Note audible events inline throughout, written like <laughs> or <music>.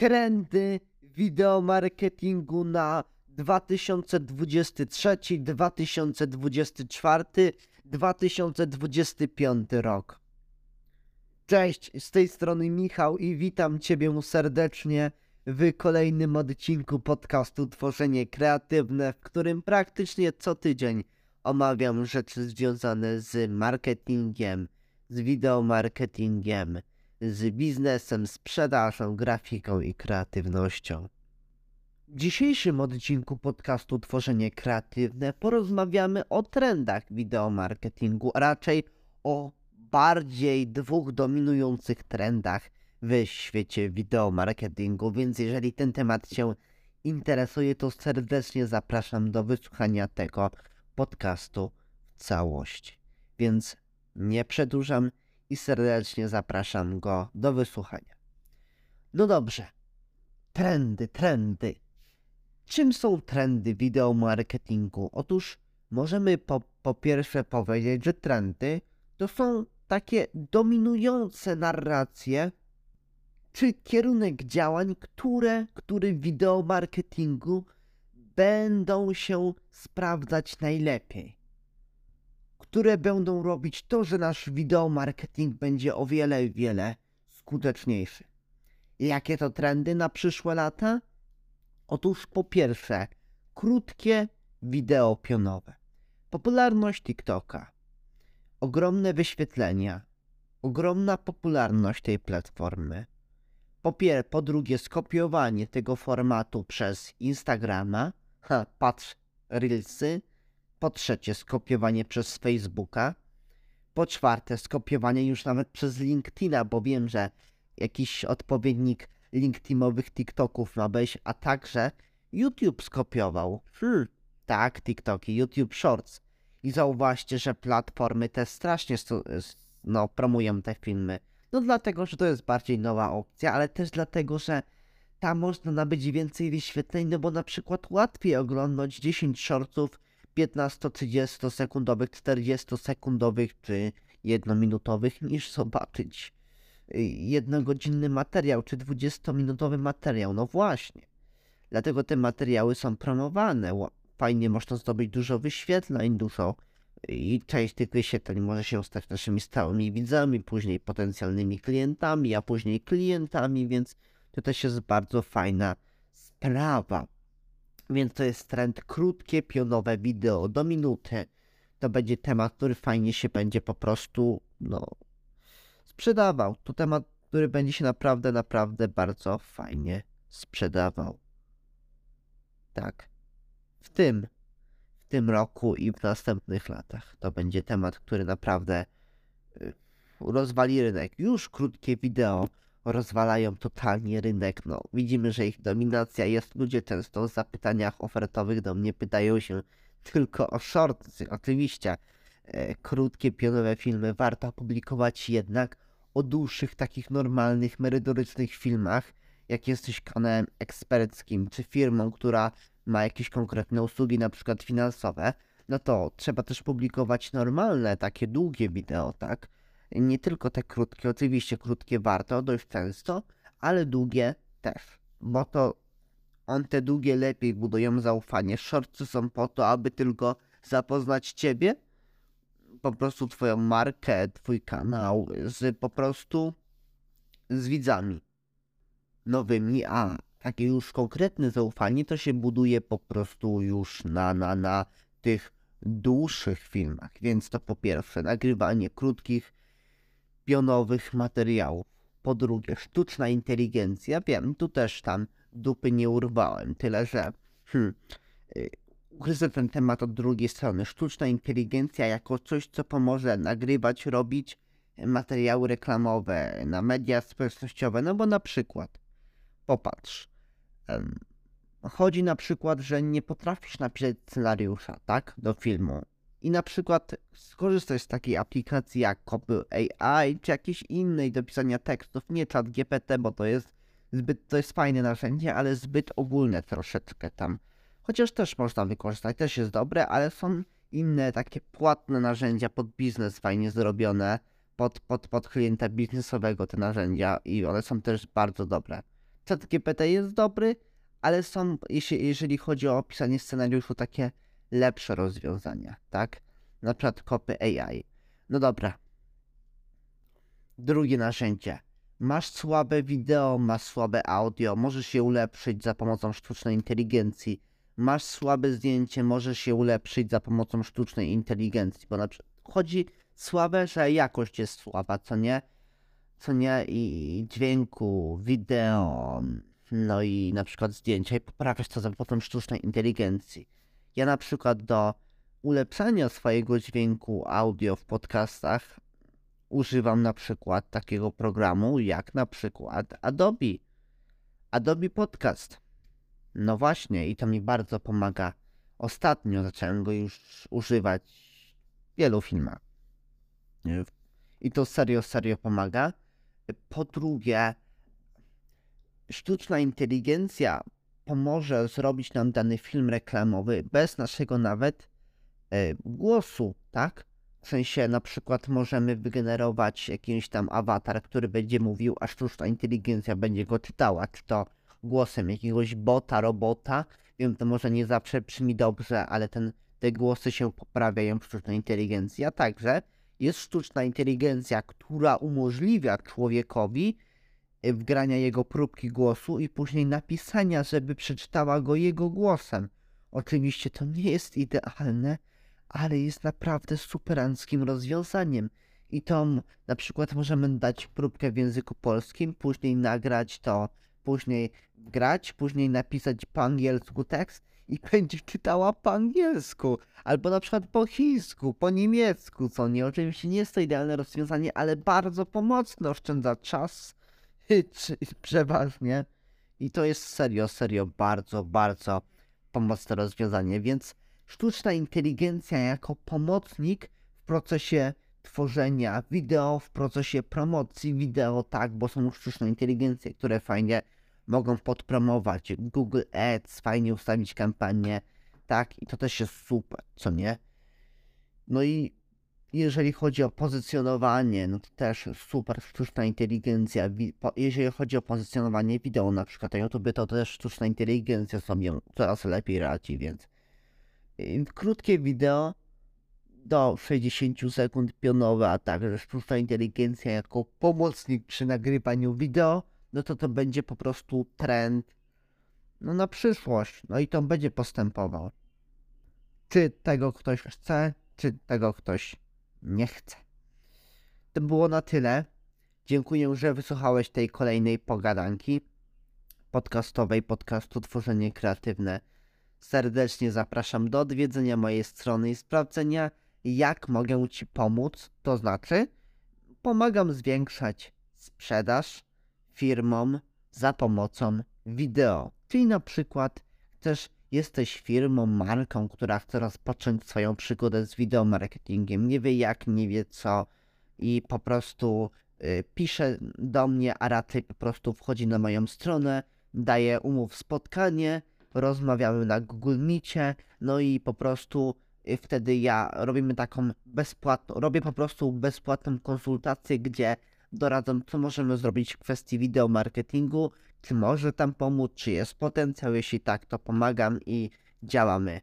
trendy wideomarketingu na 2023, 2024, 2025 rok. Cześć, z tej strony Michał i witam Ciebie serdecznie w kolejnym odcinku podcastu Tworzenie Kreatywne, w którym praktycznie co tydzień omawiam rzeczy związane z marketingiem, z wideomarketingiem, z biznesem, sprzedażą, grafiką i kreatywnością. W dzisiejszym odcinku podcastu Tworzenie Kreatywne porozmawiamy o trendach wideomarketingu, a raczej o bardziej dwóch dominujących trendach w świecie wideomarketingu, więc jeżeli ten temat Cię interesuje, to serdecznie zapraszam do wysłuchania tego podcastu w całości. Więc nie przedłużam i serdecznie zapraszam go do wysłuchania. No dobrze. Trendy, trendy. Czym są trendy wideomarketingu? Otóż możemy po, po pierwsze powiedzieć, że trendy to są takie dominujące narracje czy kierunek działań, które, który w wideomarketingu będą się sprawdzać najlepiej. Które będą robić to, że nasz wideomarketing będzie o wiele, wiele skuteczniejszy. Jakie to trendy na przyszłe lata? Otóż po pierwsze, krótkie wideo pionowe. Popularność TikToka. Ogromne wyświetlenia. Ogromna popularność tej platformy. Po, pier- po drugie, skopiowanie tego formatu przez Instagrama. Ha, patrz, Reelsy. Po trzecie, skopiowanie przez Facebooka. Po czwarte, skopiowanie już nawet przez LinkedIna, bo wiem, że jakiś odpowiednik LinkedInowych TikToków ma być, a także YouTube skopiował. Hmm, tak, TikToki, YouTube Shorts. I zauważcie, że platformy te strasznie no, promują te filmy. No dlatego, że to jest bardziej nowa opcja, ale też dlatego, że tam można nabyć więcej wyświetleń, no bo na przykład łatwiej oglądać 10 shortów 15-30 sekundowych, 40 sekundowych czy jednominutowych niż zobaczyć y, jednogodzinny materiał czy 20-minutowy materiał. No właśnie. Dlatego te materiały są promowane. Fajnie można zdobyć dużo wyświetleń, dużo i część tych wyświetleń może się stać naszymi stałymi widzami, później potencjalnymi klientami, a później klientami, więc to też jest bardzo fajna sprawa. Więc to jest trend krótkie, pionowe wideo do minuty. To będzie temat, który fajnie się będzie po prostu, no, sprzedawał. To temat, który będzie się naprawdę, naprawdę bardzo fajnie sprzedawał. Tak. W tym, w tym roku i w następnych latach. To będzie temat, który naprawdę y, rozwali rynek. Już krótkie wideo rozwalają totalnie rynek. No, widzimy, że ich dominacja jest. Ludzie często w zapytaniach ofertowych do mnie pytają się tylko o shorts. Oczywiście e, krótkie, pionowe filmy warto publikować jednak o dłuższych, takich normalnych, merytorycznych filmach, jak jesteś kanałem eksperckim, czy firmą, która ma jakieś konkretne usługi, na przykład finansowe, no to trzeba też publikować normalne, takie długie wideo, tak? Nie tylko te krótkie, oczywiście krótkie warto dość często, ale długie też, bo to on te długie lepiej budują zaufanie. Shortsy są po to, aby tylko zapoznać ciebie, po prostu twoją markę, twój kanał z po prostu z widzami nowymi, a takie już konkretne zaufanie to się buduje po prostu już na, na, na tych dłuższych filmach. Więc to po pierwsze nagrywanie krótkich, pionowych materiałów. Po drugie, sztuczna inteligencja. Wiem, tu też tam dupy nie urwałem, tyle że hmm, y, ugryzę ten temat od drugiej strony. Sztuczna inteligencja jako coś, co pomoże nagrywać, robić materiały reklamowe na media społecznościowe, no bo na przykład, popatrz, chodzi na przykład, że nie potrafisz napisać scenariusza, tak, do filmu i na przykład skorzystać z takiej aplikacji jak Copy AI czy jakiejś innej do pisania tekstów, nie chat GPT, bo to jest zbyt, to jest fajne narzędzie, ale zbyt ogólne troszeczkę tam. Chociaż też można wykorzystać, też jest dobre, ale są inne takie płatne narzędzia pod biznes fajnie zrobione, pod, pod, pod klienta biznesowego te narzędzia i one są też bardzo dobre. ChatGPT jest dobry, ale są, jeśli, jeżeli chodzi o pisanie scenariuszu, takie lepsze rozwiązania, tak? Na przykład kopy AI. No dobra. Drugie narzędzie. Masz słabe wideo, masz słabe audio, możesz je ulepszyć za pomocą sztucznej inteligencji. Masz słabe zdjęcie, możesz je ulepszyć za pomocą sztucznej inteligencji, bo na przykład chodzi słabe, że jakość jest słaba, co nie? Co nie? I dźwięku, wideo, no i na przykład zdjęcia i poprawiasz to za pomocą sztucznej inteligencji. Ja na przykład do ulepszania swojego dźwięku audio w podcastach używam na przykład takiego programu jak na przykład Adobe. Adobe Podcast. No właśnie, i to mi bardzo pomaga. Ostatnio zacząłem go już używać w wielu filmach. I to serio, serio pomaga. Po drugie, sztuczna inteligencja pomoże zrobić nam dany film reklamowy bez naszego nawet e, głosu, tak? W sensie na przykład możemy wygenerować jakiś tam awatar, który będzie mówił, a sztuczna inteligencja będzie go czytała, czy to głosem jakiegoś bota, robota. Wiem, to może nie zawsze brzmi dobrze, ale ten, te głosy się poprawiają w sztucznej inteligencji. A także jest sztuczna inteligencja, która umożliwia człowiekowi wgrania jego próbki głosu i później napisania, żeby przeczytała go jego głosem. Oczywiście to nie jest idealne, ale jest naprawdę superanckim rozwiązaniem. I to na przykład możemy dać próbkę w języku polskim, później nagrać to, później grać, później napisać po angielsku tekst i <laughs> będzie czytała po angielsku, albo na przykład po chińsku, po niemiecku, co nie. Oczywiście nie jest to idealne rozwiązanie, ale bardzo pomocne, oszczędza czas <laughs> przeważnie. I to jest serio, serio bardzo, bardzo pomocne rozwiązanie, więc sztuczna inteligencja jako pomocnik w procesie tworzenia wideo, w procesie promocji wideo, tak, bo są sztuczne inteligencje, które fajnie mogą podpromować Google Ads, fajnie ustawić kampanię, tak, i to też jest super, co nie? No i jeżeli chodzi o pozycjonowanie, no to też super sztuczna inteligencja. Jeżeli chodzi o pozycjonowanie wideo, na przykład na YouTube, to też sztuczna inteligencja sobie coraz lepiej radzi, więc krótkie wideo do 60 sekund pionowe, a także sztuczna inteligencja jako pomocnik przy nagrywaniu wideo, no to to będzie po prostu trend no na przyszłość, no i to będzie postępował. Czy tego ktoś chce, czy tego ktoś nie chce. To było na tyle. Dziękuję, że wysłuchałeś tej kolejnej pogadanki podcastowej podcastu Tworzenie Kreatywne. Serdecznie zapraszam do odwiedzenia mojej strony i sprawdzenia, jak mogę Ci pomóc. To znaczy, pomagam zwiększać sprzedaż firmom za pomocą wideo. Czyli na przykład też jesteś firmą, marką, która chce rozpocząć swoją przygodę z wideo marketingiem, nie wie jak, nie wie co. I po prostu y, pisze do mnie, a raczej po prostu wchodzi na moją stronę, daje umów spotkanie, rozmawiamy na Google Meetie, no i po prostu y, wtedy ja robimy taką bezpłatną, robię po prostu bezpłatną konsultację, gdzie doradzam, co możemy zrobić w kwestii wideo marketingu, czy może tam pomóc, czy jest potencjał, jeśli tak, to pomagam i działamy.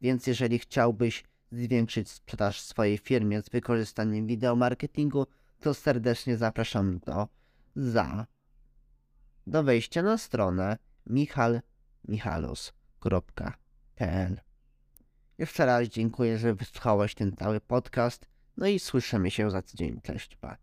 Więc jeżeli chciałbyś zwiększyć sprzedaż w swojej firmie z wykorzystaniem wideo marketingu, to serdecznie zapraszam do za do wejścia na stronę michalmichalus.pl Jeszcze raz dziękuję, że wysłuchałeś ten cały podcast, no i słyszymy się za tydzień. Cześć, pa.